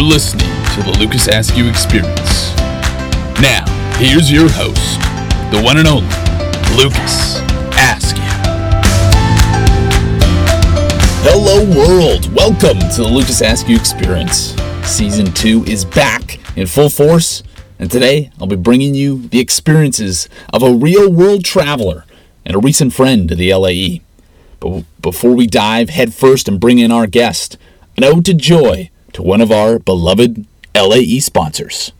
You're listening to the Lucas Askew Experience. Now, here's your host, the one and only Lucas Askew. Hello, world. Welcome to the Lucas Askew Experience. Season 2 is back in full force, and today I'll be bringing you the experiences of a real world traveler and a recent friend to the LAE. But before we dive headfirst and bring in our guest, an ode to joy to one of our beloved LAE sponsors.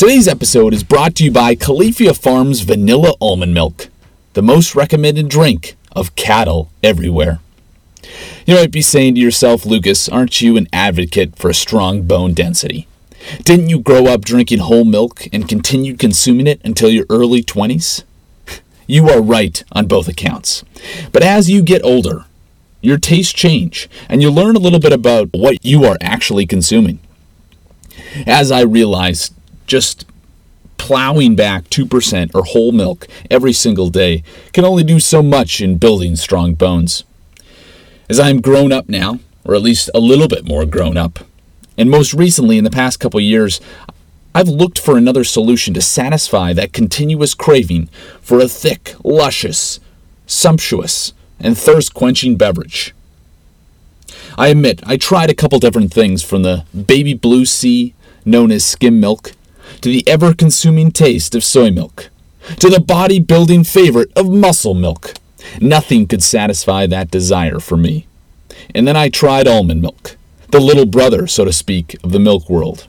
Today's episode is brought to you by Califia Farms Vanilla Almond Milk, the most recommended drink of cattle everywhere. You might be saying to yourself, Lucas, aren't you an advocate for a strong bone density? Didn't you grow up drinking whole milk and continued consuming it until your early 20s? You are right on both accounts. But as you get older, your tastes change and you learn a little bit about what you are actually consuming. As I realized, just plowing back 2% or whole milk every single day can only do so much in building strong bones. As I am grown up now, or at least a little bit more grown up, and most recently in the past couple years, I've looked for another solution to satisfy that continuous craving for a thick, luscious, sumptuous, and thirst quenching beverage. I admit, I tried a couple different things from the baby blue sea, known as skim milk, to the ever consuming taste of soy milk, to the body building favorite of muscle milk. Nothing could satisfy that desire for me. And then I tried almond milk, the little brother, so to speak, of the milk world.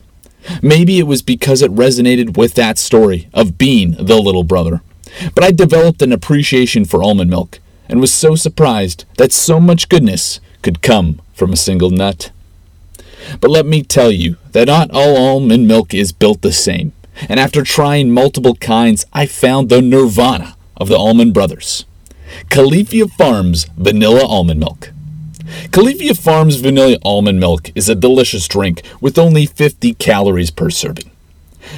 Maybe it was because it resonated with that story of being the little brother. But I developed an appreciation for almond milk and was so surprised that so much goodness could come from a single nut. But let me tell you that not all almond milk is built the same. And after trying multiple kinds, I found the nirvana of the almond brothers. Califia Farms Vanilla Almond Milk. Califia Farms Vanilla Almond Milk is a delicious drink with only 50 calories per serving.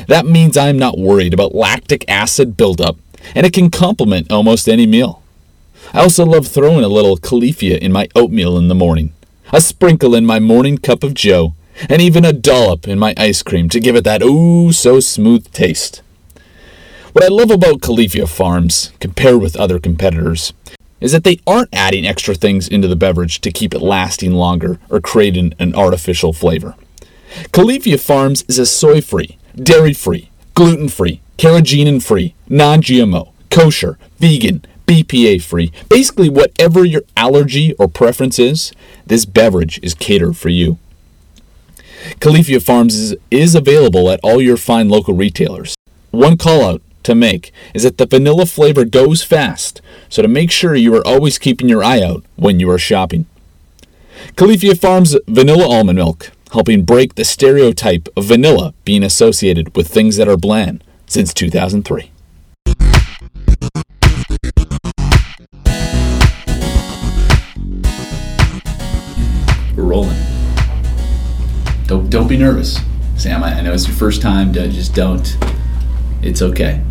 That means I'm not worried about lactic acid buildup, and it can complement almost any meal. I also love throwing a little Califia in my oatmeal in the morning, a sprinkle in my morning cup of joe, and even a dollop in my ice cream to give it that ooh so smooth taste. What I love about Califia Farms, compared with other competitors, is that they aren't adding extra things into the beverage to keep it lasting longer or creating an artificial flavor. Califia Farms is a soy free, dairy free, gluten free, carrageenan free, non GMO, kosher, vegan, BPA free. Basically, whatever your allergy or preference is, this beverage is catered for you. Califia Farms is, is available at all your fine local retailers. One call out to make is that the vanilla flavor goes fast, so to make sure you are always keeping your eye out when you are shopping. Califia Farms Vanilla Almond Milk, helping break the stereotype of vanilla being associated with things that are bland since 2003. We're rolling. Don't, don't be nervous. Sam, I know it's your first time. Just don't. It's okay.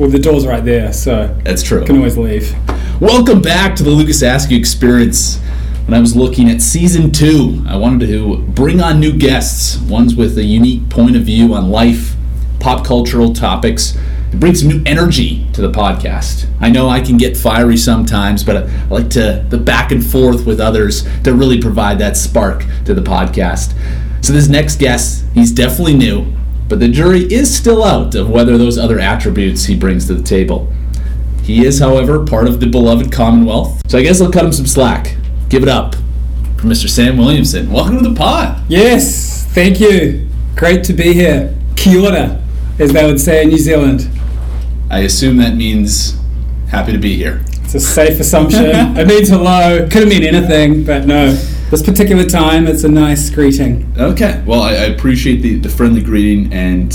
Well, the door's right there, so That's true. can always leave. Welcome back to the Lucas Askew Experience. When I was looking at season two, I wanted to bring on new guests, ones with a unique point of view on life, pop cultural topics, and bring some new energy to the podcast. I know I can get fiery sometimes, but I like to the back and forth with others to really provide that spark to the podcast. So this next guest, he's definitely new, but the jury is still out of whether those other attributes he brings to the table. He is, however, part of the beloved Commonwealth, so I guess I'll cut him some slack. Give it up for Mr. Sam Williamson. Welcome to the pod. Yes, thank you. Great to be here. Kia ora, as they would say in New Zealand. I assume that means happy to be here. It's a safe assumption. it means hello. Could have meant anything, but no. This particular time, it's a nice greeting. Okay. Well, I, I appreciate the, the friendly greeting. And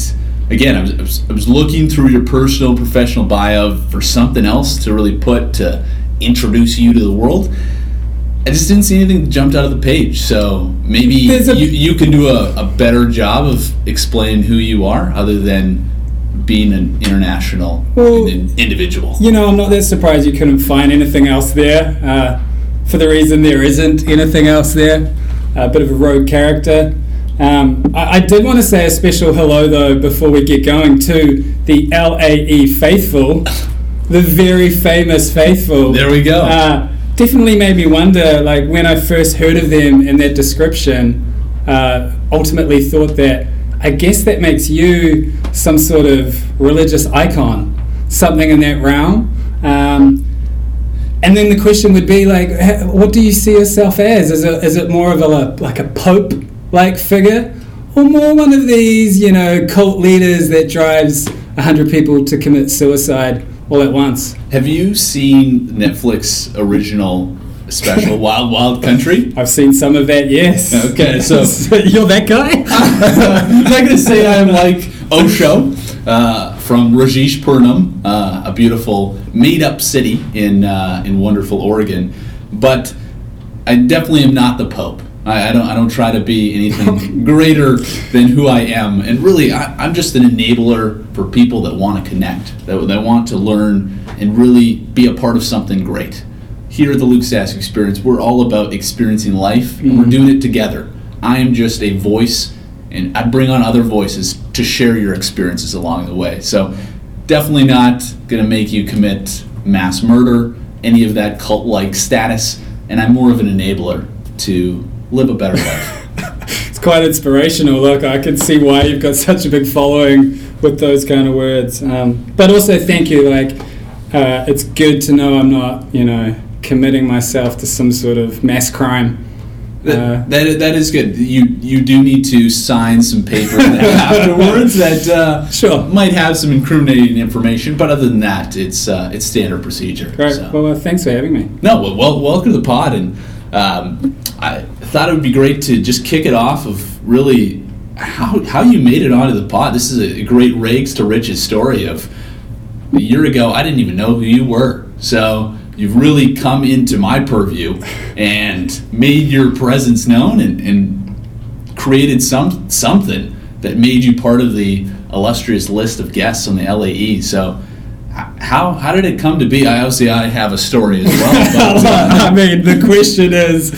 again, I was, I, was, I was looking through your personal, professional bio for something else to really put to introduce you to the world. I just didn't see anything that jumped out of the page. So maybe a- you, you can do a, a better job of explaining who you are other than being an international Well, individual? You know, I'm not that surprised you couldn't find anything else there. Uh, for the reason there isn't anything else there. A bit of a rogue character. Um, I, I did want to say a special hello though before we get going to the LAE faithful, the very famous faithful. There we go. Uh, definitely made me wonder, like when I first heard of them in that description, uh, ultimately thought that I guess that makes you some sort of religious icon, something in that realm. Um, and then the question would be like, what do you see yourself as? Is it, is it more of a like a pope like figure, or more one of these you know cult leaders that drives hundred people to commit suicide all at once? Have you seen Netflix original special Wild Wild Country? I've seen some of that. Yes. Okay, so- you're that guy. I'm not going to say I'm like Osho uh, from Rajneeshpuram, uh, a beautiful made-up city in uh, in wonderful Oregon, but I definitely am not the Pope. I, I don't. I don't try to be anything greater than who I am, and really, I, I'm just an enabler for people that want to connect, that, that want to learn, and really be a part of something great. Here at the Lucas Experience, we're all about experiencing life, and we're doing it together. I am just a voice, and I bring on other voices to share your experiences along the way. So, definitely not going to make you commit mass murder, any of that cult like status, and I'm more of an enabler to live a better life. It's quite inspirational. Look, I can see why you've got such a big following with those kind of words. Um, but also, thank you. Like, uh, it's good to know I'm not, you know, committing myself to some sort of mass crime. That, that, that is good. You you do need to sign some paper afterwards that uh, Sure. might have some incriminating information, but other than that, it's uh, it's standard procedure. Great. so. Well, uh, thanks for having me. No, well, well, welcome to the pod, and um, I thought it would be great to just kick it off of really how how you made it onto the pod. This is a great rags to riches story of a year ago. I didn't even know who you were, so you've really come into my purview and made your presence known and, and created some something that made you part of the illustrious list of guests on the LAE. So. How, how did it come to be? I obviously I have a story as well. But, uh, I mean, the question is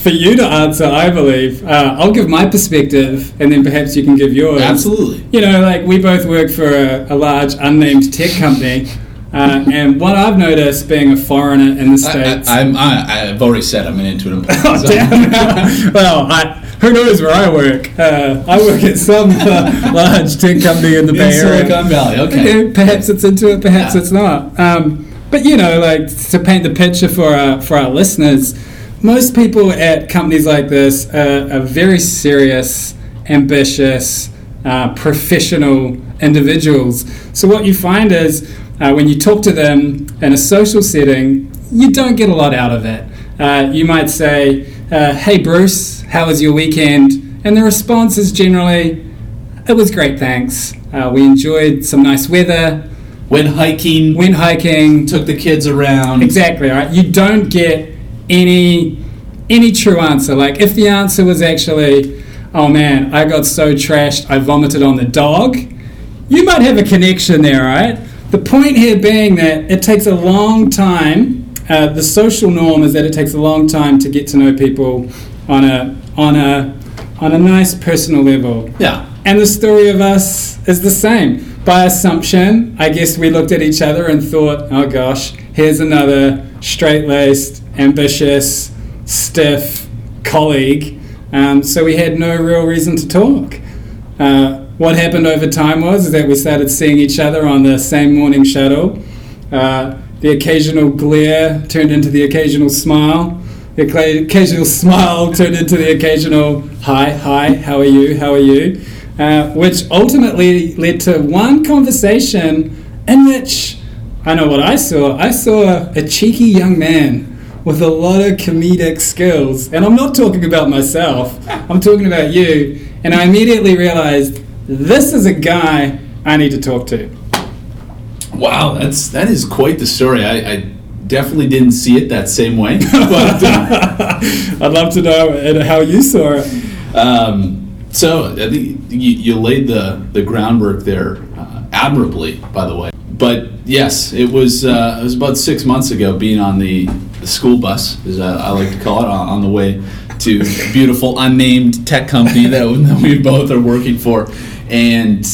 for you to answer, I believe. Uh, I'll give my perspective, and then perhaps you can give yours. Absolutely. You know, like we both work for a, a large unnamed tech company, uh, and what I've noticed being a foreigner in the states. I, I, I'm, I, I've already said I'm an Intuit employee. Oh, damn. well, I, who knows where I work? Uh, I work at some uh, large tech company in the In Bay Area. Silicon Valley, okay. Perhaps it's Intuit, perhaps Yeah. it's not. Um, but you know, like to paint the picture for our, for our listeners, most people at companies like this are, are very serious, ambitious, uh, professional individuals. So what you find is uh, when you talk to them in a social setting, you don't get a lot out of it. Uh, you might say, uh, "Hey Bruce, how was your weekend?" And the response is generally, "It was great, thanks. Uh, we enjoyed some nice weather. Went hiking, Went hiking. took the kids around. Exactly right. You don't get any any true answer. Like if the answer was actually, "Oh man, I got so trashed, I vomited on the dog," you might have a connection there, right? The point here being that it takes a long time. Uh, the social norm is that it takes a long time to get to know people on a on a on a nice personal level. Yeah. And the story of us is the same. By assumption, I guess we looked at each other and thought, oh gosh, here's another straight laced, ambitious, stiff colleague. Um, so we had no real reason to talk. Uh, what happened over time was is that we started seeing each other on the same morning shuttle. Uh, the occasional glare turned into the occasional smile. The occasional smile turned into the occasional hi, hi, how are you, how are you? Uh, which ultimately led to one conversation in which I know what I saw. I saw a cheeky young man with a lot of comedic skills. And I'm not talking about myself, I'm talking about you. And I immediately realized this is a guy I need to talk to. Wow, that's that is quite the story. I, I definitely didn't see it that same way. but, uh, I'd love to know uh, how you saw it. um, so I think you, you laid the, the groundwork there uh, admirably, by the way. But yes, it was uh, it was about six months ago, being on the, the school bus, as I, I like to call it, on, on the way to a beautiful unnamed tech company that, that we both are working for, and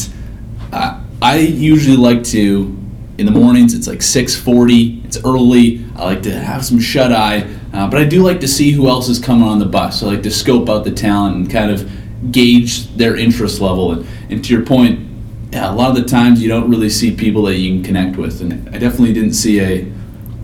I, I usually like to in the mornings it's like 6.40 it's early i like to have some shut eye uh, but i do like to see who else is coming on the bus. I like to scope out the talent and kind of gauge their interest level. And, and to your point yeah, a lot of the times you don't really see people that you can connect with. And i definitely didn't see a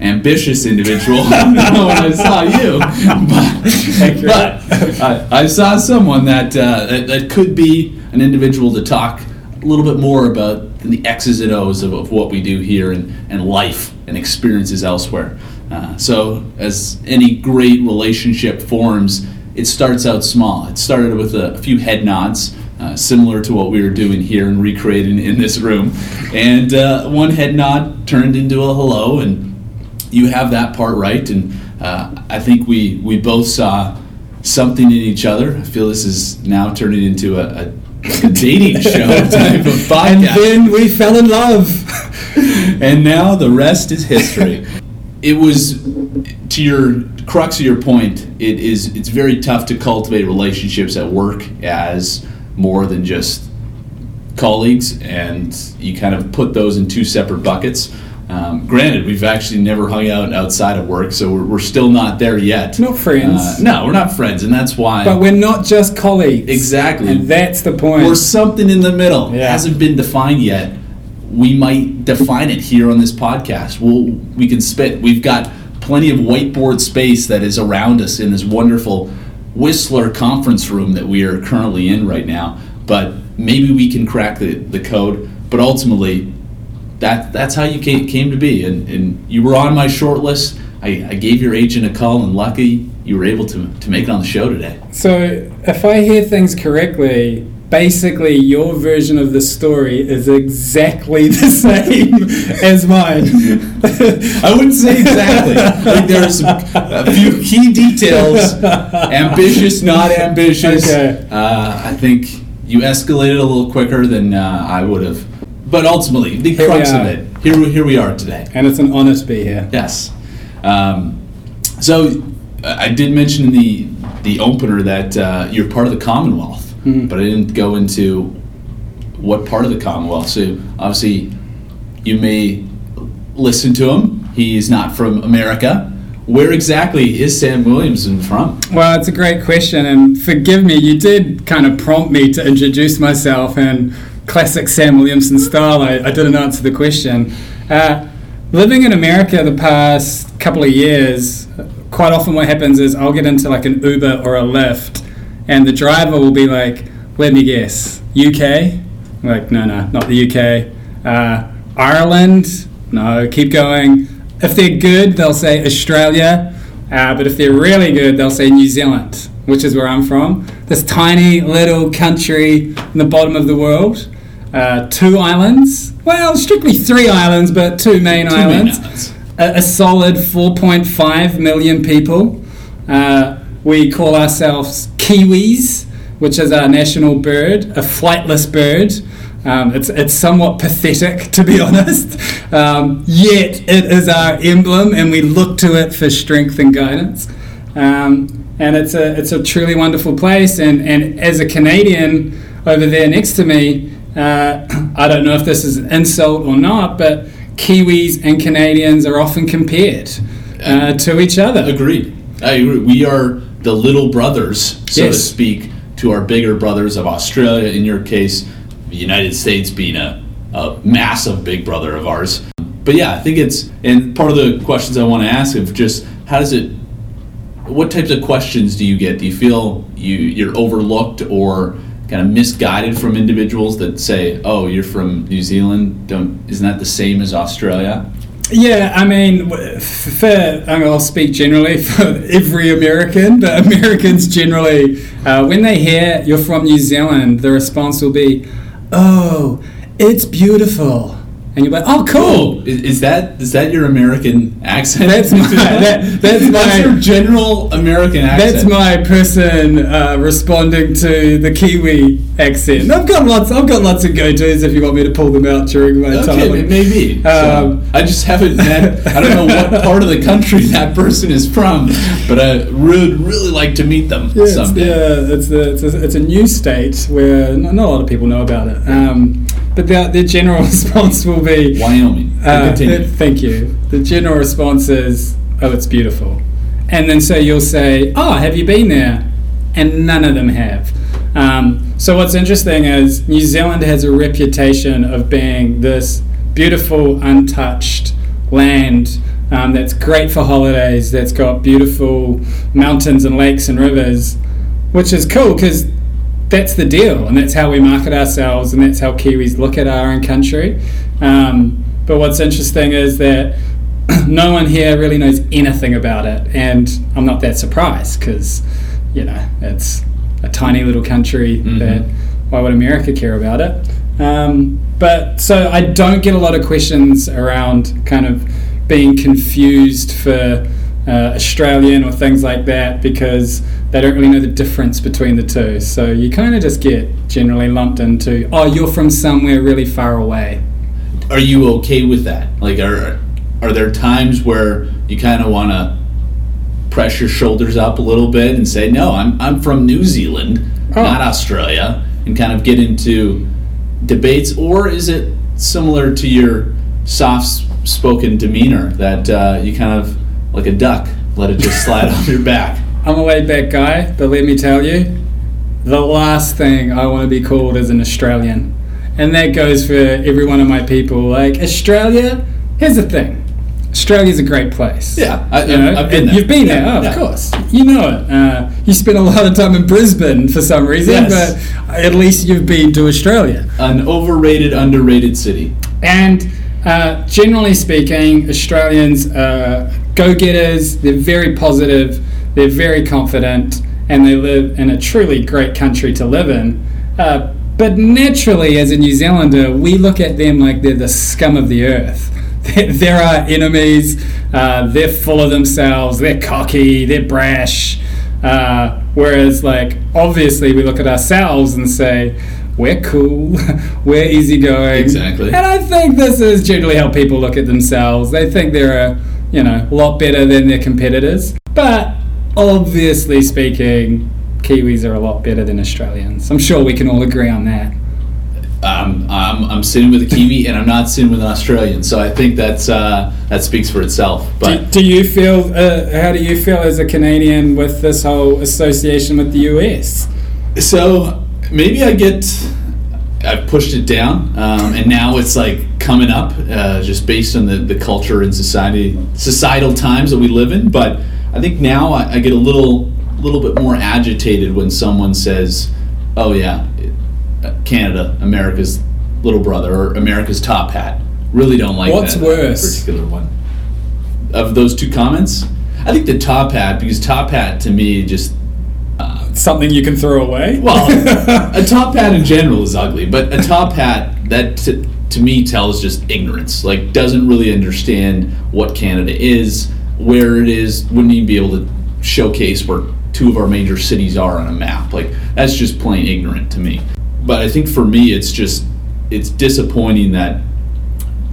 ambitious individual when i saw you. But, but I, I, saw someone that, uh, that that could be an individual to talk a little bit more about the X's and O's of, of what we do here and, and life and experiences elsewhere. Uh, so, as any great relationship forms, it starts out small. It started with a, few head nods, uh, similar to what we were doing here and recreating in this room. And uh, one head nod turned into a hello, and you have that part right. And uh, I think we, we both saw something in each other. I feel this is now turning into a a dating show type of podcast. And then we fell in love. and now the rest is history. it was to your crux of your point. It is it's very tough to cultivate relationships at work as more than just colleagues, and you kind of put those in two separate buckets. Um, granted, we've actually never hung out outside of work, so we're, we're still not there yet. Not friends. Uh, no, we're not friends, and that's why. But we're not just colleagues. Exactly. And that's the point. We're something in the middle. Yeah. Hasn't been defined yet. We might define it here on this podcast. We'll, we can spit. We've got plenty of whiteboard space that is around us in this wonderful Whistler conference room that we are currently in right now. But maybe we can crack the, the code. But ultimately, that that's how you came, came to be. And, and you were on my short list. I, I gave your agent a call, and lucky you were able to, to make it on the show today. So, if I hear things correctly, basically your version of the story is exactly the same as mine. I wouldn't say exactly. like there there's a few key details. Ambitious, not ambitious. Okay. Uh, I think you escalated a little quicker than uh, I would have. But ultimately, the Here crux of it, here, we- here we are today. and it's an honor to be here. Yes. Um, so I did mention in the the opener that uh, you're part of the Commonwealth, Mhm. but I didn't go into what part of the Commonwealth. So obviously, you may listen to him. He's not from America. Where exactly is Sam Williamson from? Well, it's a great question, and forgive me, you did kind of prompt me to introduce myself in classic Sam Williamson style. I, I didn't answer the question. Uh, living in America the past couple of years, quite often what happens is I'll get into like an Uber or a Lyft, and the driver will be like, let me guess, UK? I'm like, no, no, not the UK. Uh, Ireland? No, keep going. If they're good, they'll say Australia. Uh, but if they're really good, they'll say New Zealand, which is where I'm from. This tiny little country in the bottom of the world. Uh, two islands. Well, strictly three islands, but two main Two main islands. islands. A, a solid 4.5 million people. Uh, we call ourselves Kiwis, which is our national bird, a flightless bird. Um, it's, it's somewhat pathetic, to be honest. Um, yet it is our emblem, and we look to it for strength and guidance. Um, and it's a, it's a truly wonderful place. And, and as a Canadian over there next to me, uh, I don't know if this is an insult or not, but Kiwis and Canadians are often compared uh, to each other. Agreed. I agree. We are the little brothers, so to speak, to our bigger brothers of Australia. In your case, the United States being a, a massive big brother of ours. But yeah, I think it's and part of the questions I want to ask of just how does it what types of questions do you get? Do you feel you you're overlooked or kind of misguided from individuals that say, "Oh, you're from New Zealand. Don't isn't that the same as Australia?" Yeah, I mean, w- f- for, I mean, I'll speak generally for every American, but Americans generally, uh, when they hear you're from New Zealand, the response will be, oh, it's beautiful. And you're like, oh, cool. Is, is that is that your American accent? That's my- that- that's my- your general American accent. That's my person uh, responding to the Kiwi accent. I've got lots. I've got lots of go-tos if you want me to pull them out during my Okay, time. it may be. So, Um, I just haven't met. I don't know what part of the country that person is from, but I would really like to meet them Yeah, it's, someday. yeah, it's, a, it's, a, it's a new state where not, not a lot of people know about it. Um, but the, their general response will be, Wyoming. uh, Continue. th- thank you. The general response is, oh, it's beautiful. And then so you'll say, oh, have you been there? And none of them have. Um, so what's interesting is New Zealand has a reputation of being this beautiful, untouched land um, that's great for holidays, that's got beautiful mountains and lakes and rivers, which is cool because that's the deal, and that's how we market ourselves, and that's how Kiwis look at our own country. Um, but what's interesting is that no one here really knows anything about it, and I'm not that surprised because, you know, it's a tiny little country Mhm. that why would America care about it? Um, but so I don't get a lot of questions around kind of being confused for uh, Australian or things like that because they don't really know the difference between the two. So you kind of just get generally lumped into, oh, you're from somewhere really far away. Are you okay with that? Like, are are there times where you kind of want to press your shoulders up a little bit and say, "No, I'm I'm from New Zealand, Oh. not Australia," and kind of get into debates, or is it similar to your soft-spoken demeanor that uh, you kind of like a duck, let it just slide off your back? I'm a laid back guy, but let me tell you, the last thing I want to be called is an Australian. And that goes for every one of my people. Like, Australia, here's the thing Australia's a great place. Yeah, I, You know, I've been there. You've been Yeah, there, oh, yeah. of course. You know it. Uh, you spent a lot of time in Brisbane for some reason, Yes. but at least you've been to Australia. An overrated, underrated city. And uh, generally speaking, Australians are go getters, they're very positive, they're very confident, and they live in a truly great country to live in. Uh, but naturally, as a New Zealander, we look at them like they're the scum of the earth. They're, they're our enemies, uh, they're full of themselves, they're cocky, they're brash. Uh, whereas, like, obviously, we look at ourselves and say, we're cool, we're easygoing. Exactly. And I think this is generally how people look at themselves. They think they're a, you know, a lot better than their competitors. But obviously speaking, Kiwis are a lot better than Australians. I'm sure we can all agree on that. Um, I'm, I'm sitting with a Kiwi and I'm not sitting with an Australian, so I think that's uh, that speaks for itself. Do, But do you feel? Uh, how do you feel as a Canadian with this whole association with the US? so maybe I get I've pushed it down, um, and now it's like coming up, uh, just based on the, the culture and society societal times that we live in. But I think now I, I get a little little bit more agitated when someone says, "Oh yeah, uh, Canada, America's little brother or America's top hat." Really don't like What's that worse? particular one. Of those two comments, I think the top hat because top hat to me just Something you can throw away? well, a top hat in general is ugly, but a top hat that t- to me tells just ignorance. Like doesn't really understand what Canada is, where it is, wouldn't even be able to showcase where two of our major cities are on a map. Like that's just plain ignorant to me. But I think for me, it's just it's disappointing that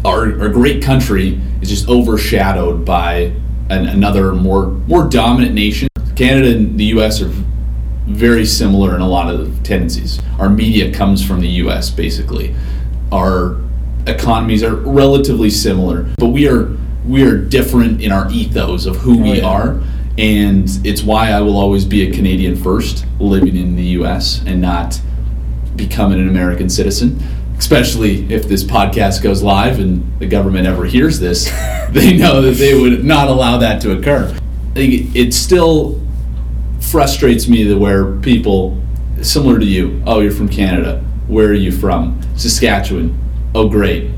our, our great country is just overshadowed by an, another more more dominant nation. Canada and the U.S. are very similar in a lot of tendencies. Our media comes from the U.S. basically. Our economies are relatively similar, but we are we are different in our ethos of who we oh, yeah. are, and it's why I will always be a Canadian first, living in the U.S. and not becoming an American citizen. Especially if this podcast goes live and the government ever hears this, they know that they would not allow that to occur. It still frustrates me that where people similar to you oh you're from canada where are you from saskatchewan oh great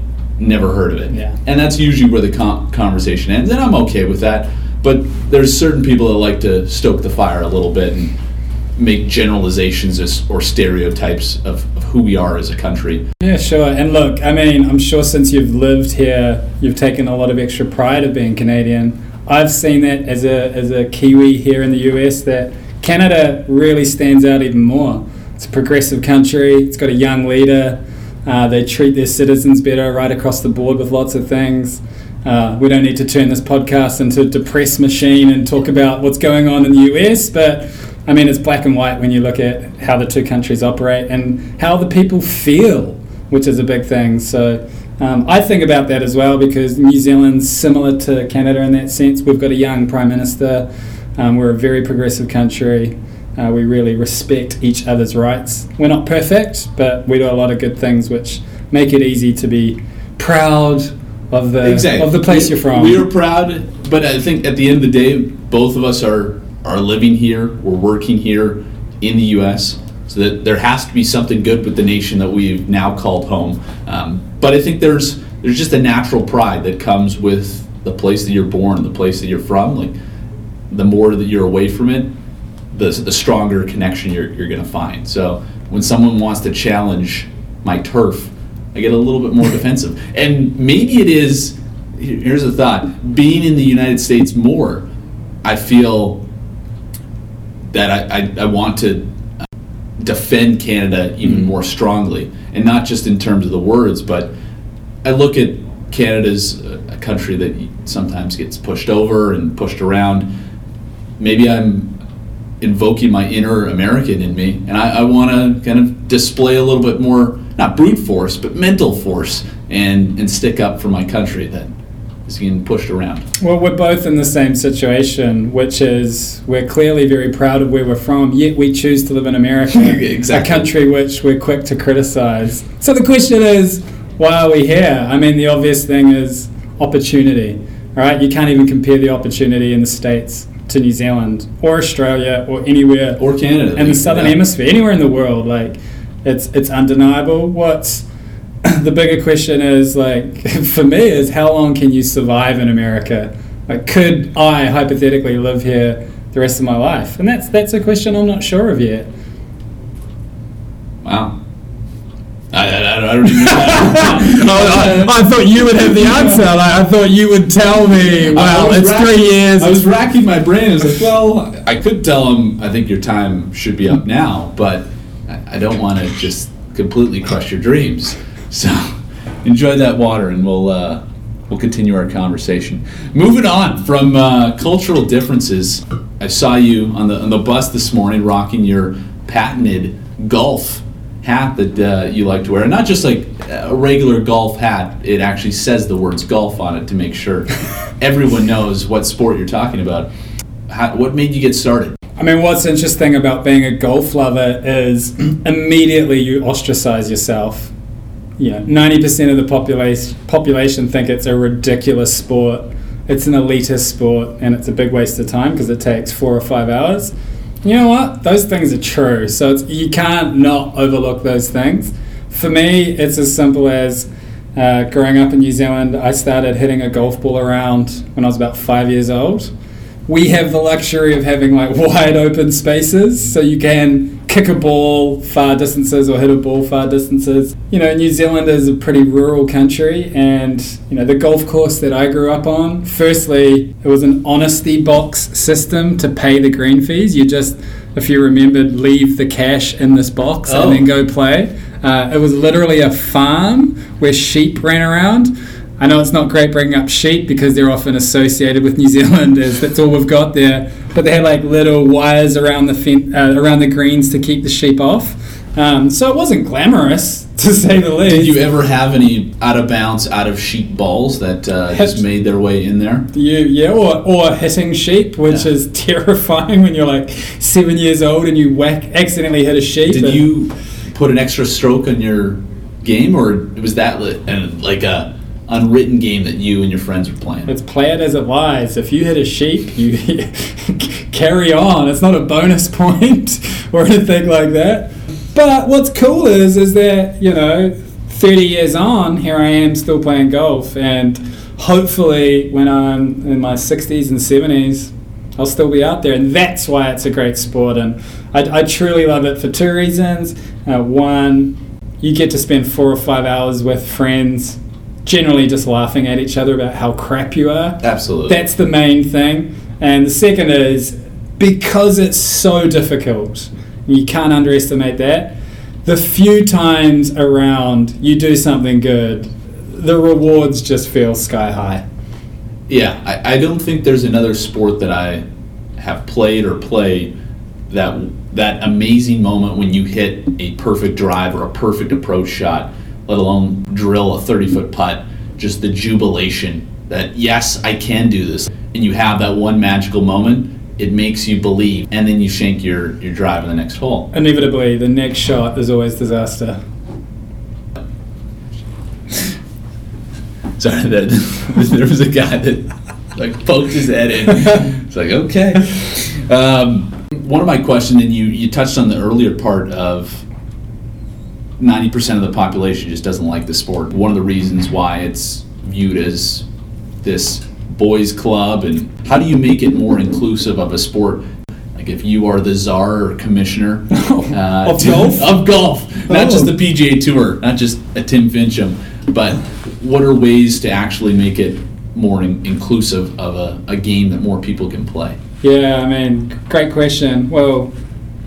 never heard of it Yeah. and that's usually where the con conversation ends and i'm okay with that but there's certain people that like to stoke the fire a little bit and make generalizations as, or stereotypes of, of who we are as a country. Yeah, sure. And look, I mean, I'm sure since you've lived here, you've taken a lot of extra pride of being Canadian. I've seen that as a as a Kiwi here in the US that Canada really stands out even more. It's a progressive country. It's got a young leader. Uh, they treat their citizens better right across the board with lots of things. Uh, we don't need to turn this podcast into a depressed machine and talk about what's going on in the US, but I mean, it's black and white when you look at how the two countries operate and how the people feel, which is a big thing. So um, I think about that as well because New Zealand's similar to Canada in that sense. We've got a young prime minister. Um, we're a very progressive country. Uh, we really respect each other's rights. We're not perfect, but we do a lot of good things which make it easy to be proud of the Exactly. of the place We- you're from. We are proud, but I think at the end of the day, both of us are are living here, we're working here in the U.S. So that there has to be something good with the nation that we've now called home. Um, but I think there's there's just a natural pride that comes with the place that you're born, the place that you're from. Like the more that you're away from it, the, the stronger connection you're, you're going to find. So when someone wants to challenge my turf, I get a little bit more defensive. And maybe it is, here's a thought being in the United States more, I feel that I, I, I want to uh, defend Canada even more strongly. And not just in terms of the words, but I look at Canada's a a country that sometimes gets pushed over and pushed around. Maybe I'm invoking my inner American in me, and I, I want to kind of display a little bit more, not brute force, but mental force, and, and stick up for my country that is getting pushed around. Well, we're both in the same situation, which is we're clearly very proud of where we're from, yet we choose to live in America, Exactly. a country which we're quick to criticize. So the question is, why are we here? I mean, the obvious thing is opportunity. All right, you can't even compare the opportunity in the states to New Zealand or Australia or anywhere Or Canada. in the southern Yeah. hemisphere, anywhere in the world. Like, it's it's undeniable. What's the bigger question is like for me is how long can you survive in America? Like, could I hypothetically live here the rest of my life? And that's that's a question I'm not sure of yet. Wow. I, I, I don't even know. that. I, thought you would have the answer. Like, I thought you would tell me. Well, it's racking- three years. I was racking my brain. I was like, well, I could tell him, I think your time should be up now, but I I don't want to just completely crush your dreams. So enjoy that water, and we'll uh, we'll continue our conversation. Moving on from uh, cultural differences, I saw you on the on the bus this morning rocking your patented golf hat that uh, you like to wear, and not just like a regular golf hat. It actually says the words golf on it to make sure everyone knows what sport you're talking about. How, what made you get started? I mean, what's interesting about being a golf lover is immediately you ostracize yourself. You know, ninety percent of the population population think it's a ridiculous sport. It's an elitist sport, and it's a big waste of time because it takes four or five hours. You know what? Those things are true. So you can't not overlook those things. For me, it's as simple as uh, growing up in New Zealand. I started hitting a golf ball around when I was about five years old we have the luxury of having like wide open spaces so you can kick a ball far distances or hit a ball far distances. You know new zealand is a pretty rural country and you know the golf course that i grew up on firstly it was an honesty box system to pay the green fees. You just if you remembered leave the cash in this box Oh. and then go play. Uh, it was literally a farm where sheep ran around I know it's not great bringing up sheep because they're often associated with New Zealanders. as that's all we've got there. But they had like little wires around the fen- uh, around the greens to keep the sheep off. Um, so it wasn't glamorous to say the least. Did you ever have any out of bounds, out of sheet balls that uh, just made their way in there? You, yeah, or, or hitting sheep, which Yeah. is terrifying when you're like seven years old and you whack accidentally hit a sheep. Did you put an extra stroke on your game, or was that like a unwritten game that you and your friends were playing? It's play it as it lies. If you hit a sheep, you carry on. It's not a bonus point or anything like that. But what's cool is, is that you know, 30 years on, here I am still playing golf, and hopefully, when I'm in my 60s and 70s, I'll still be out there. And that's why it's a great sport. And I, I truly love it for two reasons. Uh, one, you get to spend four or five hours with friends, generally just laughing at each other about how crap you are. Absolutely. That's the main thing. And the second is because it's so difficult, you can't underestimate that. The few times around you do something good, the rewards just feel sky high. Yeah, I, I don't think there's another sport that I have played or play that that amazing moment when you hit a perfect drive or a perfect approach shot, let alone drill a 30 foot putt. Just the jubilation that yes, I can do this, and you have that one magical moment. It makes you believe, and then you shank your your drive in the next hole. Inevitably, the next shot is always disaster. Sorry, that there was a guy that like poked his head in. It's like okay. Um, one of my questions, and you you touched on the earlier part of ninety percent of the population just doesn't like the sport. One of the reasons why it's viewed as this boys' club, and how do you make it more inclusive of a sport? Like if you are the czar or commissioner uh, Of golf? of golf, not just Oh. the PGA Tour, not just a Tim Finchem, but what are ways to actually make it more in- inclusive of a, a game that more people can play? Yeah, I mean, great question. Well,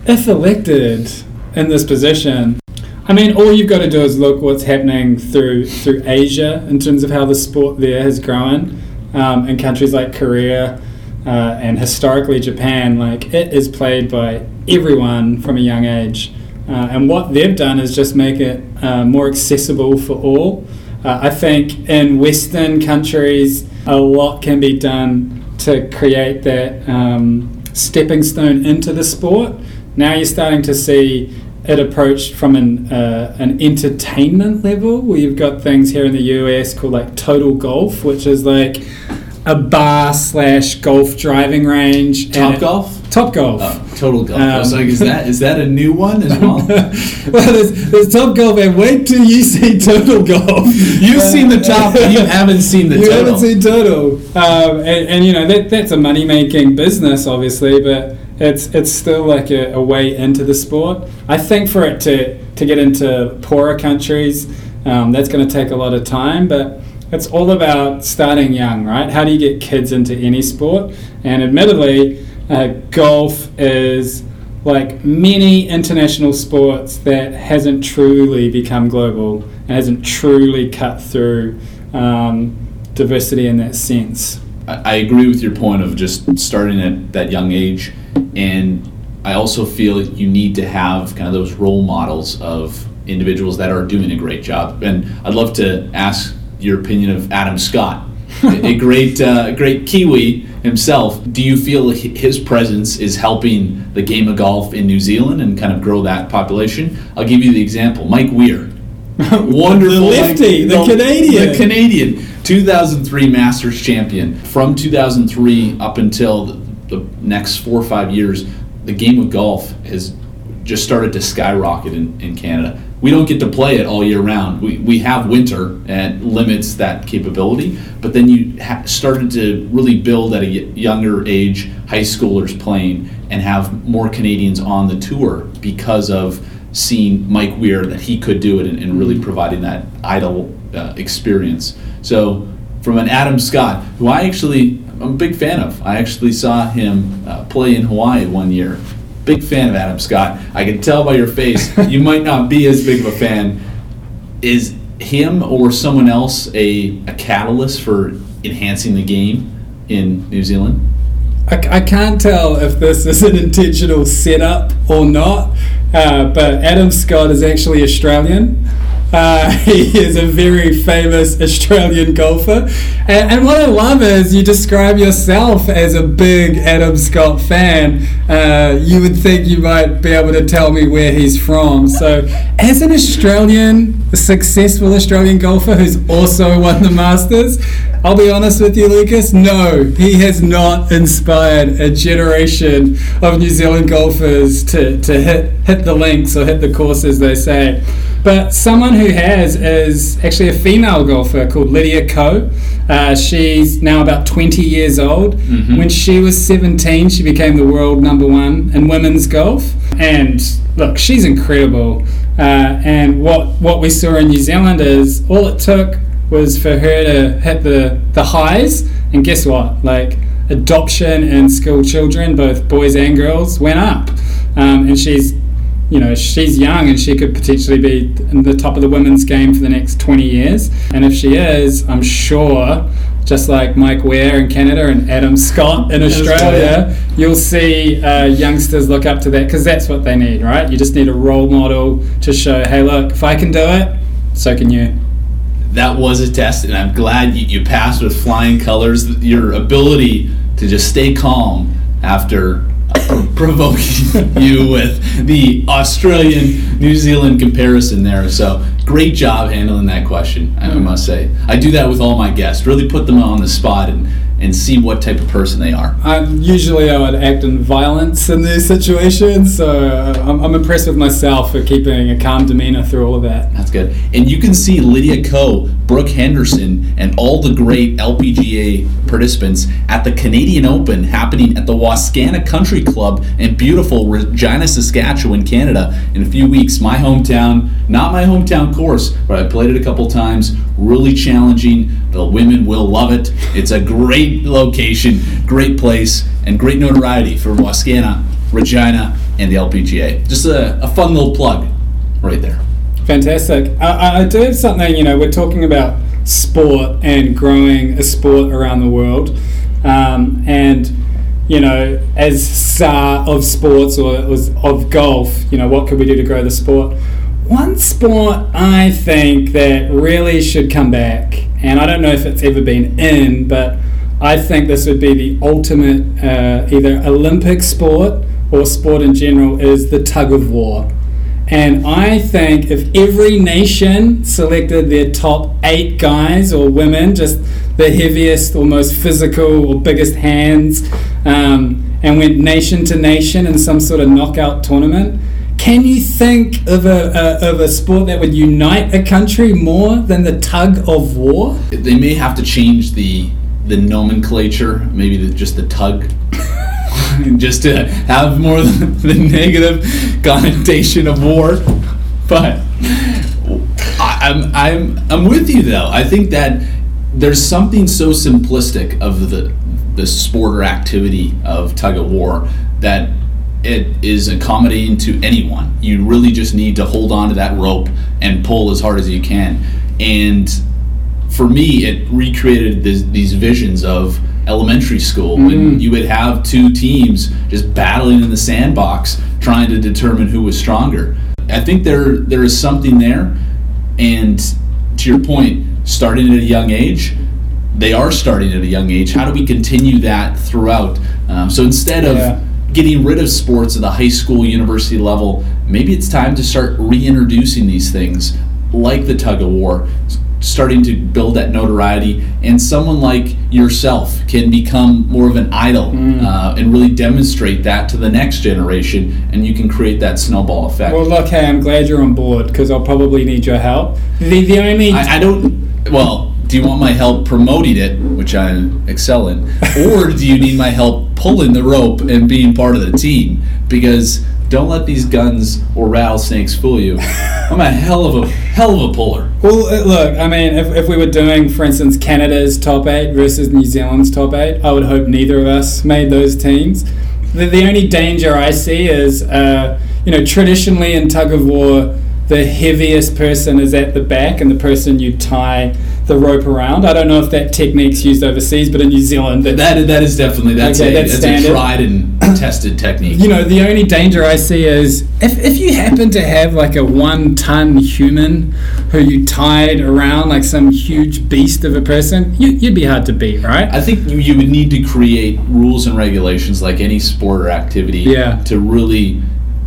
if elected in this position, I mean, all you've got to do is look what's happening through through Asia in terms of how the sport there has grown um, in countries like Korea uh, and historically Japan. Like it is played by everyone from a young age, uh, and what they've done is just make it uh, more accessible for all. Uh, I think in Western countries, a lot can be done to create that um, stepping stone into the sport. Now you're starting to see it approached from an, uh, an entertainment level where you've got things here in the US called like Total Golf, which is like a bar slash golf driving range. and Top it- golf? Top Golf. Oh, total golf. I was Um, like, is that is that a new one as well? well, there's, there's Top Golf, and wait till you see Total Golf. You've seen the top, but you haven't seen the turtle you total. haven't seen Total, um, and, and you know that that's a money making business, obviously, but it's it's still like a, a way into the sport. I think for it to to get into poorer countries, um, that's going to take a lot of time, but. It's all about starting young, right? How do you get kids into any sport? And admittedly, uh, golf is like many international sports that hasn't truly become global and hasn't truly cut through um, diversity in that sense. I I agree with your point of just starting at that young age, and I also feel you need to have kind of those role models of individuals that are doing a great job. And I'd love to ask your opinion of Adam Scott, a great, uh, great Kiwi himself. Do you feel his presence is helping the game of golf in New Zealand and kind of grow that population? I'll give you the example: Mike Weir. Wonderful. The lefty, the Canadian. The Canadian, 2003 Masters champion. From 2003 up until the, next four or five years, the game of golf has just started to skyrocket in, in Canada. We don't get to play it all year round. We, we have winter and limits that capability, but then you ha- started to really build at a younger age, high schoolers playing, and have more Canadians on the tour because of seeing Mike Weir that he could do it and, and really providing that idol uh, experience. So, from an Adam Scott, who I actually I'm a big fan of. I actually saw him uh, play in Hawaii one year. Big fan of Adam Scott. I can tell by your face you might not be as big of a fan. Is him or someone else a, a catalyst for enhancing the game in New Zealand? I, I can't tell if this is an intentional setup or not, uh, but Adam Scott is actually Australian. Uh, he is a very famous Australian golfer. And, and what I love is you describe yourself as a big Adam Scott fan. Uh, you would think you might be able to tell me where he's from. So, as an Australian, successful Australian golfer who's also won the Masters, I'll be honest with you, Lucas. No, he has not inspired a generation of New Zealand golfers to, to hit hit the links or hit the course, as they say. But someone who has is actually a female golfer called Lydia Ko. Uh, she's now about 20 years old. Mhm. When she was 17, she became the world number one in women's golf. And look, she's incredible. Uh, and what, what we saw in New Zealand is all it took was for her to hit the, the highs. And guess what? Like, adoption in school children, both boys and girls, went up. Um, and she's you know, she's young and she could potentially be in the top of the women's game for the next 20 years. And if she is, I'm sure, just like Mike Weir in Canada and Adam Scott in Australia, you'll see uh, youngsters look up to that because that's what they need, right? You just need a role model to show, hey, look, if I can do it, so can you. that was a test, and I'm glad you, you passed with flying colors. Your ability to just stay calm after provoking you with the Australian New Zealand comparison there. So great job handling that question, I must say. I do that with all my guests. Really put them on the spot and, and see what type of person they are. Um, usually I would act in violence in these situations, so uh, I'm, I'm impressed with myself for keeping a calm demeanor through all of that. That's good. And you can see Lydia Ko, Brooke Henderson, and all the great LPGA participants at the Canadian Open happening at the Wascana Country Club in beautiful Regina, Saskatchewan, Canada in a few weeks. My hometown, not my hometown course, but I played it a couple times. Really challenging. The women will love it. It's a great location, great place, and great notoriety for Wascana, Regina, and the LPGA. Just a, a fun little plug right there. Fantastic. I, I- do have something, you know, we're talking about sport and growing a sport around the world. Um, and, you know, as of sports or of golf, you know, what could we do to grow the sport? One sport I think that really should come back, and I don't know if it's ever been in, but I think this would be the ultimate uh, either Olympic sport or sport in general, is the tug of war. And I think if every nation selected their top eight guys or women, just the heaviest or most physical or biggest hands, um, and went nation to nation in some sort of knockout tournament, can you think of a, a, of a sport that would unite a country more than the tug of war? they may have to change the the nomenclature, maybe the, just the tug, just to have more the negative connotation of war. But I, I'm I'm I'm with you though. I think that there's something so simplistic of the the sport or activity of tug of war that it is accommodating to anyone. You really just need to hold on to that rope and pull as hard as you can. And for me, it recreated this, these visions of elementary school when you would have two teams just battling in the sandbox trying to determine who was stronger. I think there there is something there, and to your point, starting at a young age, they are starting at a young age. How do we continue that throughout? Um, so instead of Yeah. getting rid of sports at the high school, university level, maybe it's time to start reintroducing these things like the tug of war, starting to build that notoriety. And someone like yourself can become more of an idol uh, and really demonstrate that to the next generation, and you can create that snowball effect. Well, look, hey, I'm glad you're on board because I'll probably need your help. The, the only I, I don't. Well, do you want my help promoting it, which I excel in, or do you need my help pulling the rope and being part of the team? Because don't let these guns or rattlesnakes fool you. I'm a hell of a hell of a puller. Well, uh, look, I mean, if, if we were doing, for instance, Canada's top eight versus New Zealand's top eight, I would hope neither of us made those teams. The, the only danger I see is, uh, you know, traditionally in tug of war, the heaviest person is at the back and the person you tie the rope around. I don't know if that technique's used overseas, but in New Zealand, that's That that is definitely that's Okay, a that's that's a tried and tested technique. you know, the only danger I see is if, if you happen to have like a one ton human who you tied around like some huge beast of a person, you, you'd be hard to beat, right? I think you, you would need to create rules and regulations like any sport or activity Yeah. to really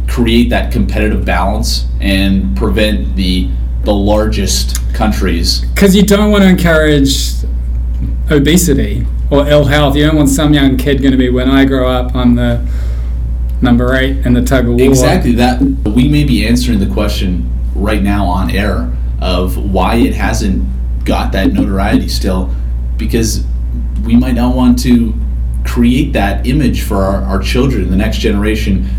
create that competitive balance and prevent the the largest countries Because you don't want to encourage obesity or ill health. You don't want some young kid going to be when I grow up. I'm the number eight in the tug of war. Exactly that. We may be answering the question right now on air of why it hasn't got that notoriety still, because we might not want to create that image for our, our children, the next generation,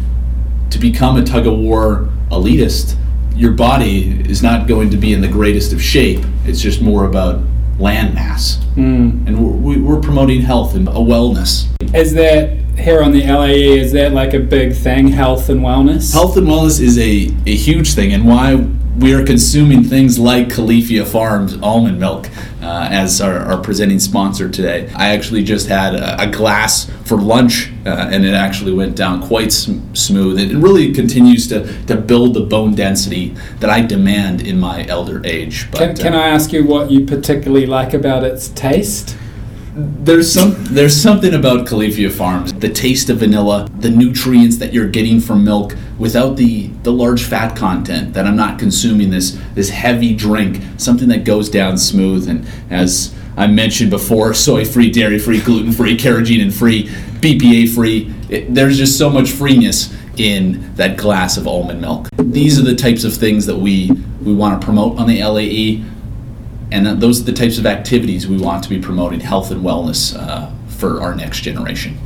to become a tug of war elitist. Your body is not going to be in the greatest of shape. It's just more about land mass. Mm. And we're, we're promoting health and a wellness. Is that here on the LAE? Is that like a big thing, health and wellness? Health and wellness is a, a huge thing, and why we are consuming things like Califia Farms almond milk uh, as our, our, presenting sponsor today. I actually just had a, a glass for lunch, uh, and it actually went down quite sm- smooth. It really continues to, to build the bone density that I demand in my elder age. But, can, can uh, I ask you what you particularly like about its taste? There's some there's something about Califia Farms. The taste of vanilla, the nutrients that you're getting from milk without the the large fat content that I'm not consuming this this heavy drink, something that goes down smooth and as I mentioned before, soy free, dairy free, gluten free, carrageenan free, BPA free. It, there's just so much freeness in that glass of almond milk. These are the types of things that we we want to promote on the LAE and those are the types of activities we want to be promoting health and wellness uh, for our next generation.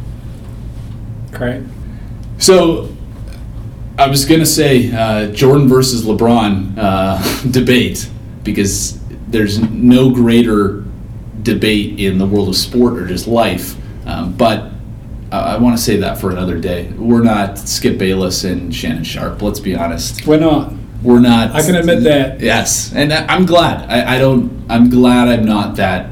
Great. So, I was going to say uh, Jordan versus LeBron uh, debate because there's no greater debate in the world of sport or just life. Um, but I, I want to say that for another day. We're not Skip Bayless and Shannon Sharpe. Let's be honest. We're not we're not. I can admit that. Yes, and I'm glad. I, I don't. I'm glad I'm not that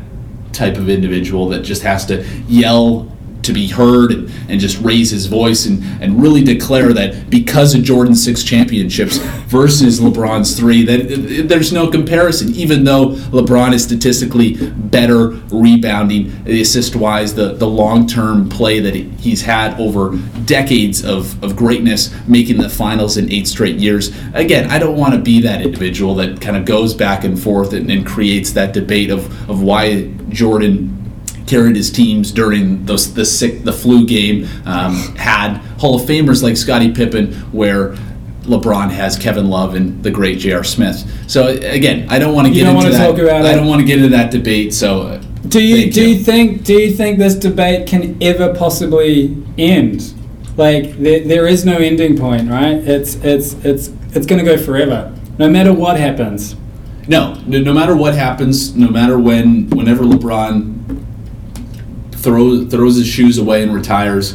type of individual that just has to yell to be heard and, just raise his voice and, and really declare that because of Jordan's six championships versus LeBron's three, that there's no comparison, even though LeBron is statistically better rebounding, assist wise, the, the long term play that he's had over decades of, of greatness, making the finals in eight straight years. Again, I don't want to be that individual that kind of goes back and forth and, and creates that debate of, of why Jordan carried his teams during those the sick the flu game. Um, had Hall of Famers like Scottie Pippen, where LeBron has Kevin Love and the great J.R. Smith. So again, I don't want to get into that. I don't want to get into that debate. So uh, do you do you. you think do you think this debate can ever possibly end? Like there, there is no ending point, right? It's it's it's it's going to go forever, no matter what happens. No, no, no matter what happens, no matter when, whenever LeBron throws throws his shoes away and retires.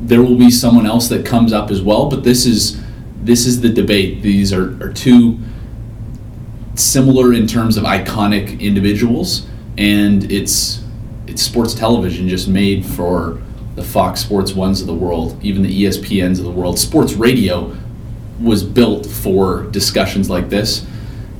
There will be someone else that comes up as well, but this is this is the debate. These are, are two similar in terms of iconic individuals, and it's it's sports television just made for the Fox Sports ones of the world, even the ESPNs of the world. Sports radio was built for discussions like this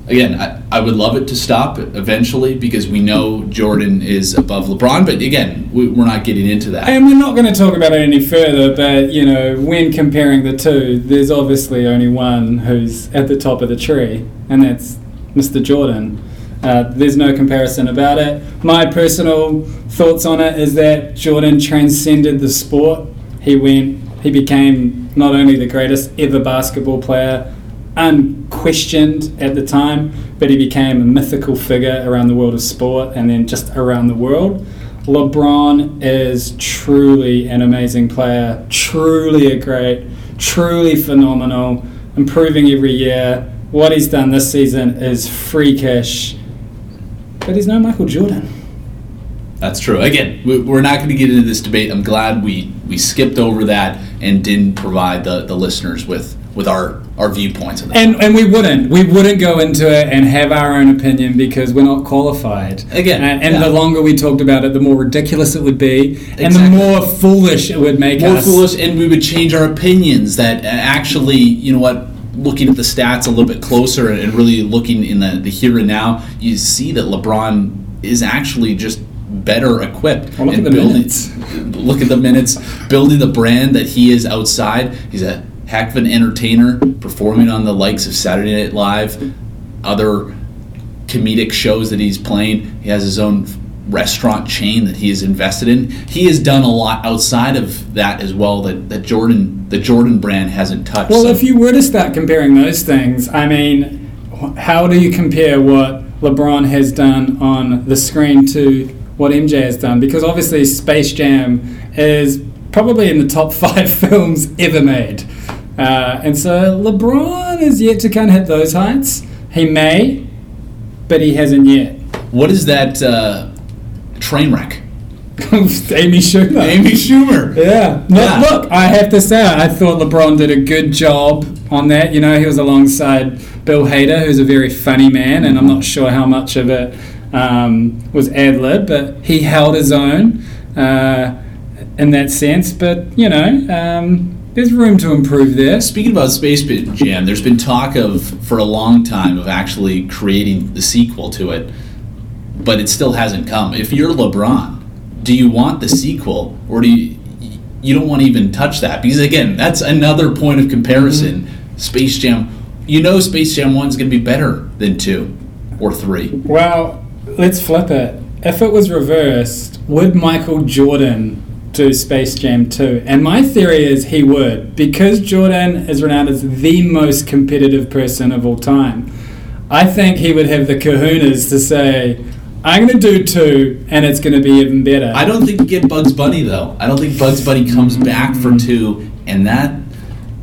again, I, I would love it to stop eventually because we know Jordan is above LeBron. But again, we, are not getting into that. And we're not going to talk about it any further. But you know, when comparing the two, there's obviously only one who's at the top of the tree, and that's Mr. Jordan. Uh, there's no comparison about it. My personal thoughts on it is that Jordan transcended the sport. He went, he became not only the greatest ever basketball player, unquestioned at the time, but he became a mythical figure around the world of sport and then just around the world. LeBron is truly an amazing player, truly a great, truly phenomenal, improving every year. What he's done this season is freakish, but he's no Michael Jordan. That's true. Again, we're not going to get into this debate. I'm glad we, we skipped over that and didn't provide the, the listeners with with our our viewpoints. And and we wouldn't we wouldn't go into it and have our own opinion because we're not qualified. Again, and, and yeah. the longer we talked about it, the more ridiculous it would be, exactly. and the more foolish it would make more us. More foolish, and we would change our opinions. That uh, actually, you know what. Looking at the stats a little bit closer and really looking in the, the here and now, you see that LeBron is actually just better equipped. Well, look at the building, minutes. Look at the minutes. Building the brand that he is outside. He's a heck of an entertainer, performing on the likes of Saturday Night Live, other comedic shows that he's playing. He has his own restaurant chain that he has invested in. He has done a lot outside of that as well that, that Jordan the Jordan brand hasn't touched. Well, So- if you were to start comparing those things, I mean, how do you compare what LeBron has done on the screen to what MJ has done? Because obviously, Space Jam is probably in the top five films ever made. Uh, and so LeBron is yet to kind of hit those heights. He may, but he hasn't yet. what is that uh, train wreck? Amy Schumer. Amy Schumer. Yeah. No, Yeah. Look, I have to say, I thought LeBron did a good job on that. You know, he was alongside Bill Hader, who's a very funny man, and I'm not sure how much of it um, was ad lib, but he held his own uh, in that sense. But, you know, um, there's room to improve there. Speaking about Space Jam, there's been talk of for a long time of actually creating the sequel to it, but it still hasn't come. If you're LeBron, do you want the sequel or do you you don't want to even touch that? Because again, that's another point of comparison. Mm-hmm. Space Jam, you know Space Jam 1 is going to be better than 2 or 3. Well, let's flip it. If it was reversed, would Michael Jordan do Space Jam 2? And my theory is he would, because Jordan is renowned as the most competitive person of all time. I think he would have the kahunas to say, I'm going to do two, and it's going to be even better. I don't think you get Bugs Bunny though. I don't think Bugs Bunny comes back for two, and that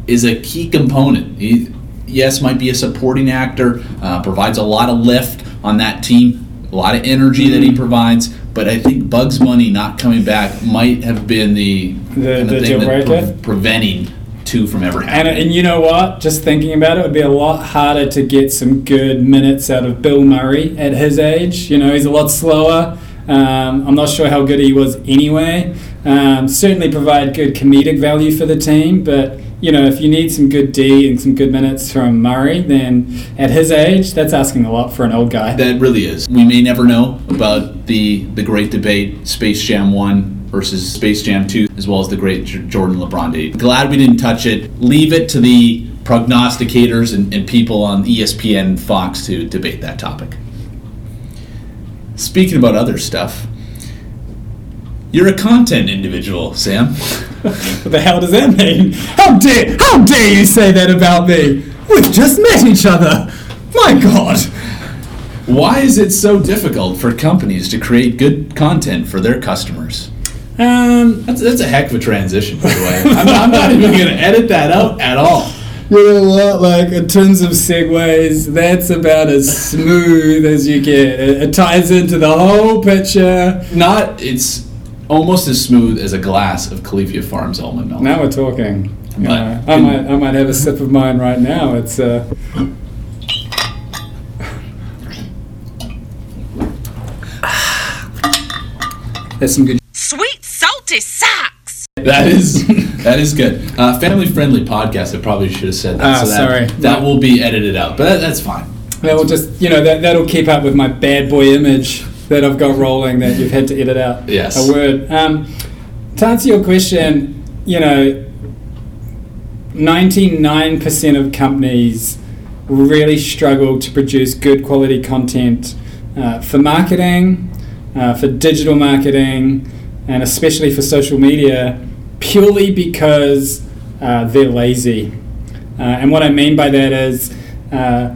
is a key component. He, yes, might be a supporting actor, uh, provides a lot of lift on that team, a lot of energy that he provides. But I think Bugs Bunny not coming back might have been the The- the thing that breaker? preventing two from ever And, happening. and you know what? Just thinking about it, it would be a lot harder to get some good minutes out of Bill Murray at his age. You know, he's a lot slower. Um, I'm not sure how good he was anyway. Um, certainly provide good comedic value for the team, but you know, if you need some good D and some good minutes from Murray, then at his age, that's asking a lot for an old guy. That really is. We may never know about the the great debate Space Jam 1 versus Space Jam 2 as well as the great J- Jordan LeBron debate. Glad we didn't touch it. Leave it to the prognosticators and, and people on ESPN Fox to debate that topic. Speaking about other stuff, you're a content individual, Sam. What the hell does that mean? How dare how dare you say that about me? We've just met each other. My God. Why is it so difficult for companies to create good content for their customers? Um, That's, that's a heck of a transition, by the way. I'm, I'm not even going to edit that out at all. You know what? Like in terms of segues, that's about as smooth as you get. It, it ties into the whole picture. Not, it's almost as smooth as a glass of Califia Farms almond milk. Now we're talking. You But- know, I might, I might have a sip of mine right now. It's uh, there's some good. Sweet salty socks. That is that is good. Uh, family friendly podcast. I probably should have said that. Ah, that, sorry. That will be edited out, but that, that's fine. That will just, you know, that that'll keep up with my bad boy image that I've got rolling that you've had to edit out. Yes. A word. Um, to answer your question, you know, 99% of companies really struggle to produce good quality content uh, for marketing, uh, for digital marketing, and especially for social media, purely because uh, they're lazy. Uh, and what I mean by that is, uh,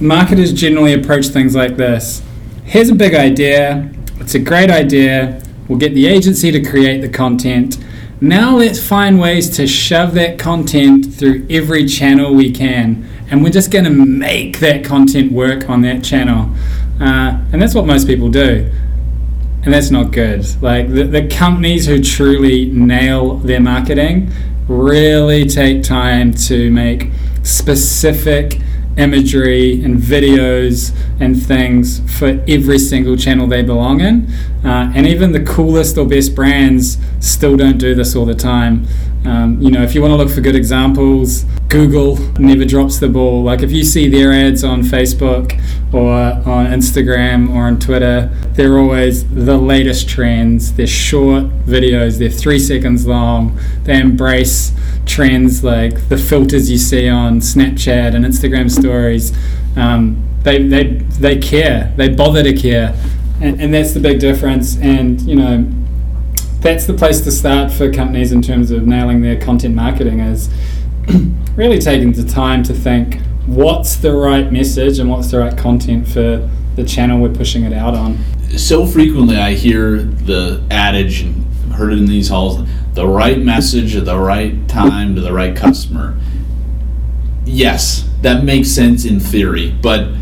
marketers generally approach things like this here's a big idea, it's a great idea, we'll get the agency to create the content. Now let's find ways to shove that content through every channel we can, and we're just going to make that content work on that channel. Uh, and that's what most people do. And that's not good. Like the, the companies who truly nail their marketing really take time to make specific imagery and videos and things for every single channel they belong in. Uh, and even the coolest or best brands still don't do this all the time. Um, you know, if you want to look for good examples, Google never drops the ball. Like if you see their ads on Facebook or on Instagram or on Twitter, they're always the latest trends. They're short videos, they're three seconds long. They embrace trends like the filters you see on Snapchat and Instagram stories. Um, they, they, they care, they bother to care. and, and that's the big difference. And you know, that's the place to start for companies in terms of nailing their content marketing is really taking the time to think what's the right message and what's the right content for the channel we're pushing it out on. So frequently, I hear the adage and heard it in these halls: the right message at the right time to the right customer. Yes, that makes sense in theory, but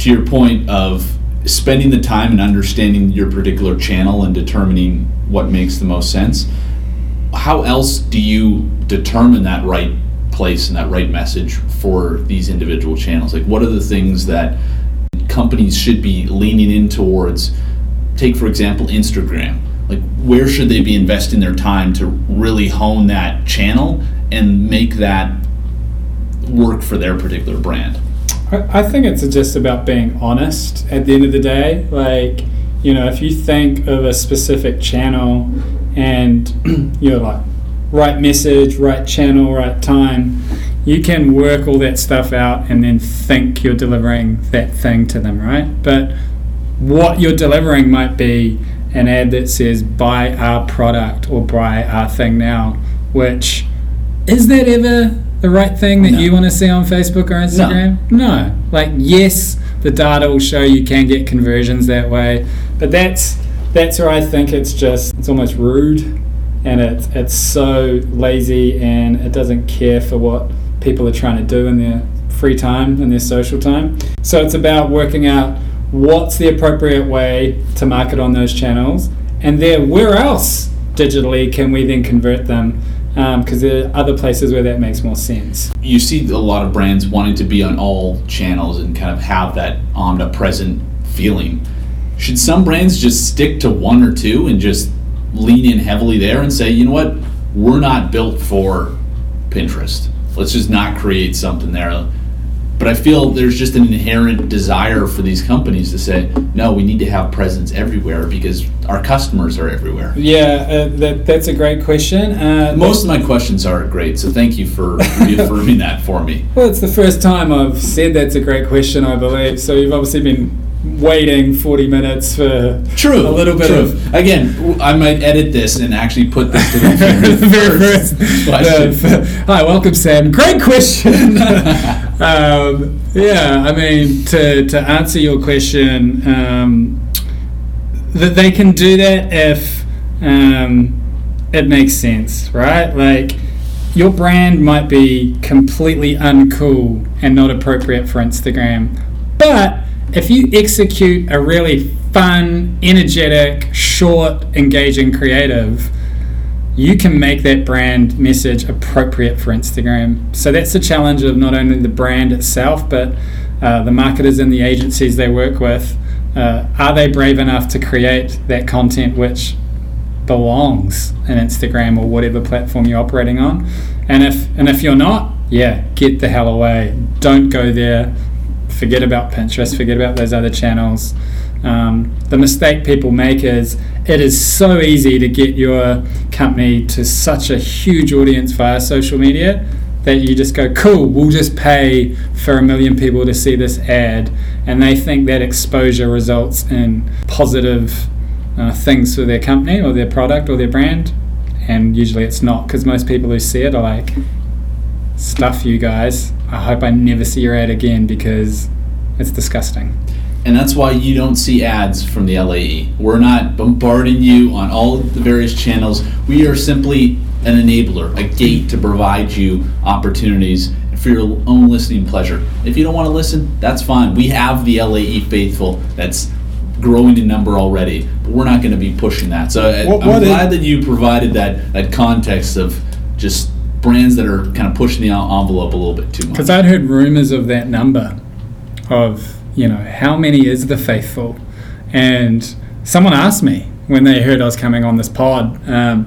to your point of spending the time and understanding your particular channel and determining what makes the most sense, how else do you determine that right place and that right message for these individual channels? Like, what are the things that companies should be leaning in towards? Take, for example, Instagram. Like, where should they be investing their time to really hone that channel and make that work for their particular brand? I, think it's just about being honest at the end of the day. Like, you know, if you think of a specific channel and you're like, right message, right channel, right time, you can work all that stuff out and then think you're delivering that thing to them, right? But what you're delivering might be an ad that says buy our product or buy our thing now, which is that ever the right thing that No. you want to see on Facebook or Instagram? No. Like yes, the data will show you can get conversions that way, but that's that's where I think it's just it's almost rude and it's it's so lazy and it doesn't care for what people are trying to do in their free time and their social time. So it's about working out what's the appropriate way to market on those channels and then where else digitally can we then convert them um, because there are other places where that makes more sense. you see a lot of brands wanting to be on all channels and kind of have that omnipresent feeling. Should some brands just stick to one or two and just lean in heavily there and say, you know what, we're not built for Pinterest. Let's just not create something there. But I feel there's just an inherent desire for these companies to say, no, we need to have presence everywhere because our customers are everywhere. Yeah, uh, that, that's a great question. Uh, Most of my questions are great, so thank you for reaffirming that for me. Well, it's the first time I've said that's a great question, I believe. So you've obviously been waiting 40 minutes for True. a little bit true. of. Again, i might edit this and actually put this to the the very, first question. uh, hi, welcome, Sam. Great question. um, yeah, I mean, to, to answer your question, um, that they can do that if um, it makes sense, right? Like, your brand might be completely uncool and not appropriate for Instagram, but if you execute a really fun, energetic, short, engaging creative, you can make that brand message appropriate for Instagram. So that's the challenge of not only the brand itself, but uh, the marketers and the agencies they work with. Uh, are they brave enough to create that content which belongs in Instagram or whatever platform you're operating on? And if and if you're not, yeah, get the hell away. Don't go there. Forget about Pinterest. Forget about those other channels. Um, the mistake people make is it is so easy to get your company to such a huge audience via social media that you just go, cool, we'll just pay for a million people to see this ad. And they think that exposure results in positive uh, things for their company or their product or their brand. And usually it's not because most people who see it are like, stuff you guys. I hope I never see your ad again because it's disgusting. And that's why you don't see ads from the LAE. We're not bombarding you on all the various channels. We are simply an enabler, a gate to provide you opportunities for your own listening pleasure. If you don't want to listen, that's fine. We have the LAE faithful that's growing in number already, but we're not going to be pushing that. So uh, I- What- I'm what is- glad that you provided that, that context of just brands that are kind of pushing the envelope a little bit too much. Because I'd heard rumors of that number of, you know, how many is the faithful? And someone asked me when they heard I was coming on this pod. Um,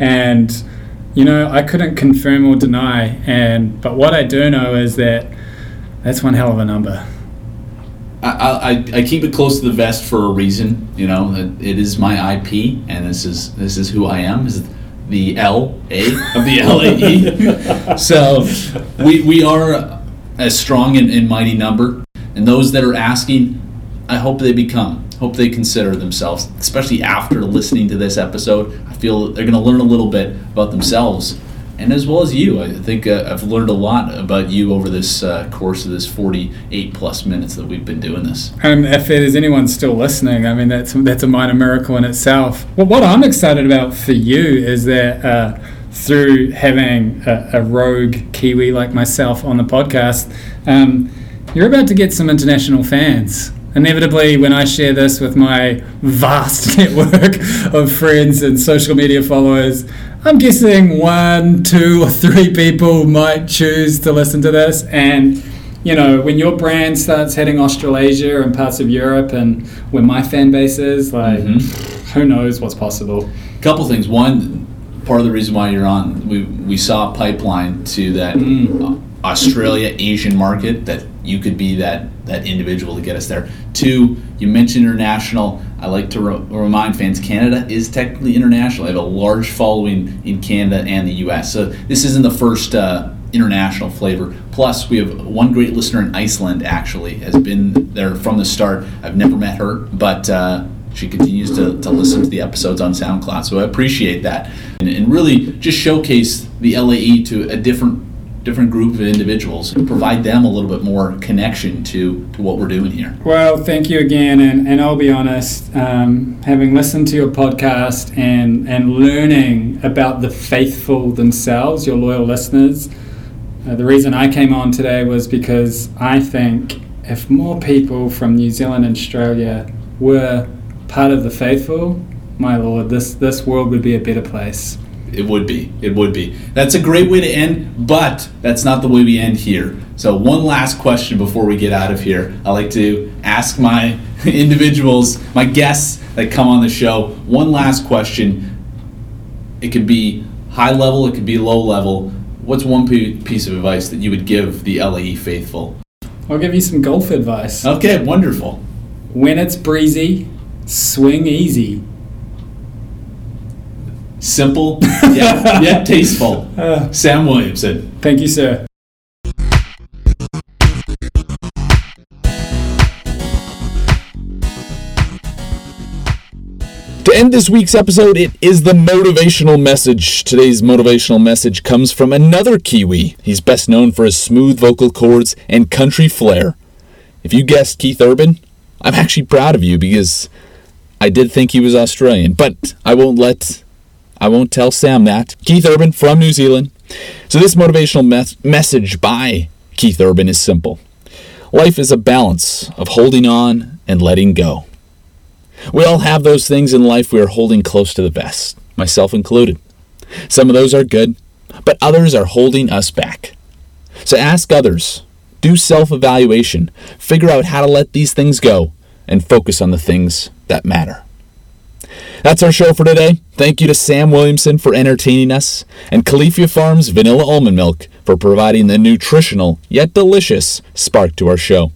and, you know, I couldn't confirm or deny. And But what I do know is that that's one hell of a number. I, I, I keep it close to the vest for a reason. You know, that it is my IP, and this is this is who I am. Is the L A of the LAE. so we we are a strong and, and mighty number, and those that are asking, I hope they become. Hope they consider themselves, especially after listening to this episode. I feel they're going to learn a little bit about themselves and as well as you. I think uh, I've learned a lot about you over this uh, course of this 48 plus minutes that we've been doing this. And if it is anyone still listening, I mean, that's, that's a minor miracle in itself. Well, what I'm excited about for you is that uh, through having a, a, rogue Kiwi like myself on the podcast, um, you're about to get some international fans inevitably when I share this with my vast network of friends and social media followers, I'm guessing one, two, or three people might choose to listen to this. And, you know, when your brand starts hitting Australasia and parts of Europe and where my fan base is, like, mm-hmm. who knows what's possible? A couple things. One, part of the reason why you're on, we, we saw a pipeline to that mm. Australasian market that you could be that that individual to get us there. Two, you mentioned international. I like to re- remind fans Canada is technically international. I have a large following in Canada and the U.S. So this isn't the first uh, international flavor. Plus, we have one great listener in Iceland. Actually, has been there from the start. I've never met her, but. Uh, she continues to, to listen to the episodes on SoundCloud, so I appreciate that. And, and really just showcase the LAE to a different different group of individuals and provide them a little bit more connection to, to what we're doing here. Well, thank you again. And, and I'll be honest, um, having listened to your podcast and, and learning about the faithful themselves, your loyal listeners, uh, the reason I came on today was because I think if more people from New Zealand and Australia were part of the faithful, my lord, this, this world would be a better place. It would be. It would be. That's a great way to end, but that's not the way we end here. So, one last question before we get out of here. I like to ask my individuals, my guests that come on the show, one last question. It could be high level, it could be low level. What's one piece of advice that you would give the LAE faithful? I'll give you some golf advice. Okay, wonderful. When it's breezy, swing easy. Simple, yet, yet tasteful. Uh, Sam Williamson. Thank you, sir. To end this week's episode, it is the motivational message. Today's motivational message comes from another Kiwi. He's best known for his smooth vocal cords and country flair. If you guessed Keith Urban, I'm actually proud of you because I did think he was Australian, but I won't let I won't tell Sam that. Keith Urban from New Zealand. So, this motivational me- message by Keith Urban is simple Life is a balance of holding on and letting go. We all have those things in life we are holding close to the vest, myself included. Some of those are good, but others are holding us back. So ask others, do self evaluation, figure out how to let these things go, and focus on the things that matter. That's our show for today. Thank you to Sam Williamson for entertaining us, and Califia Farms Vanilla Almond Milk for providing the nutritional yet delicious spark to our show.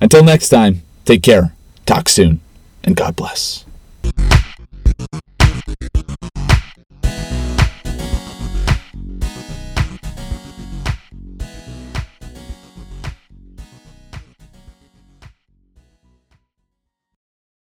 Until next time, take care, talk soon, and God bless.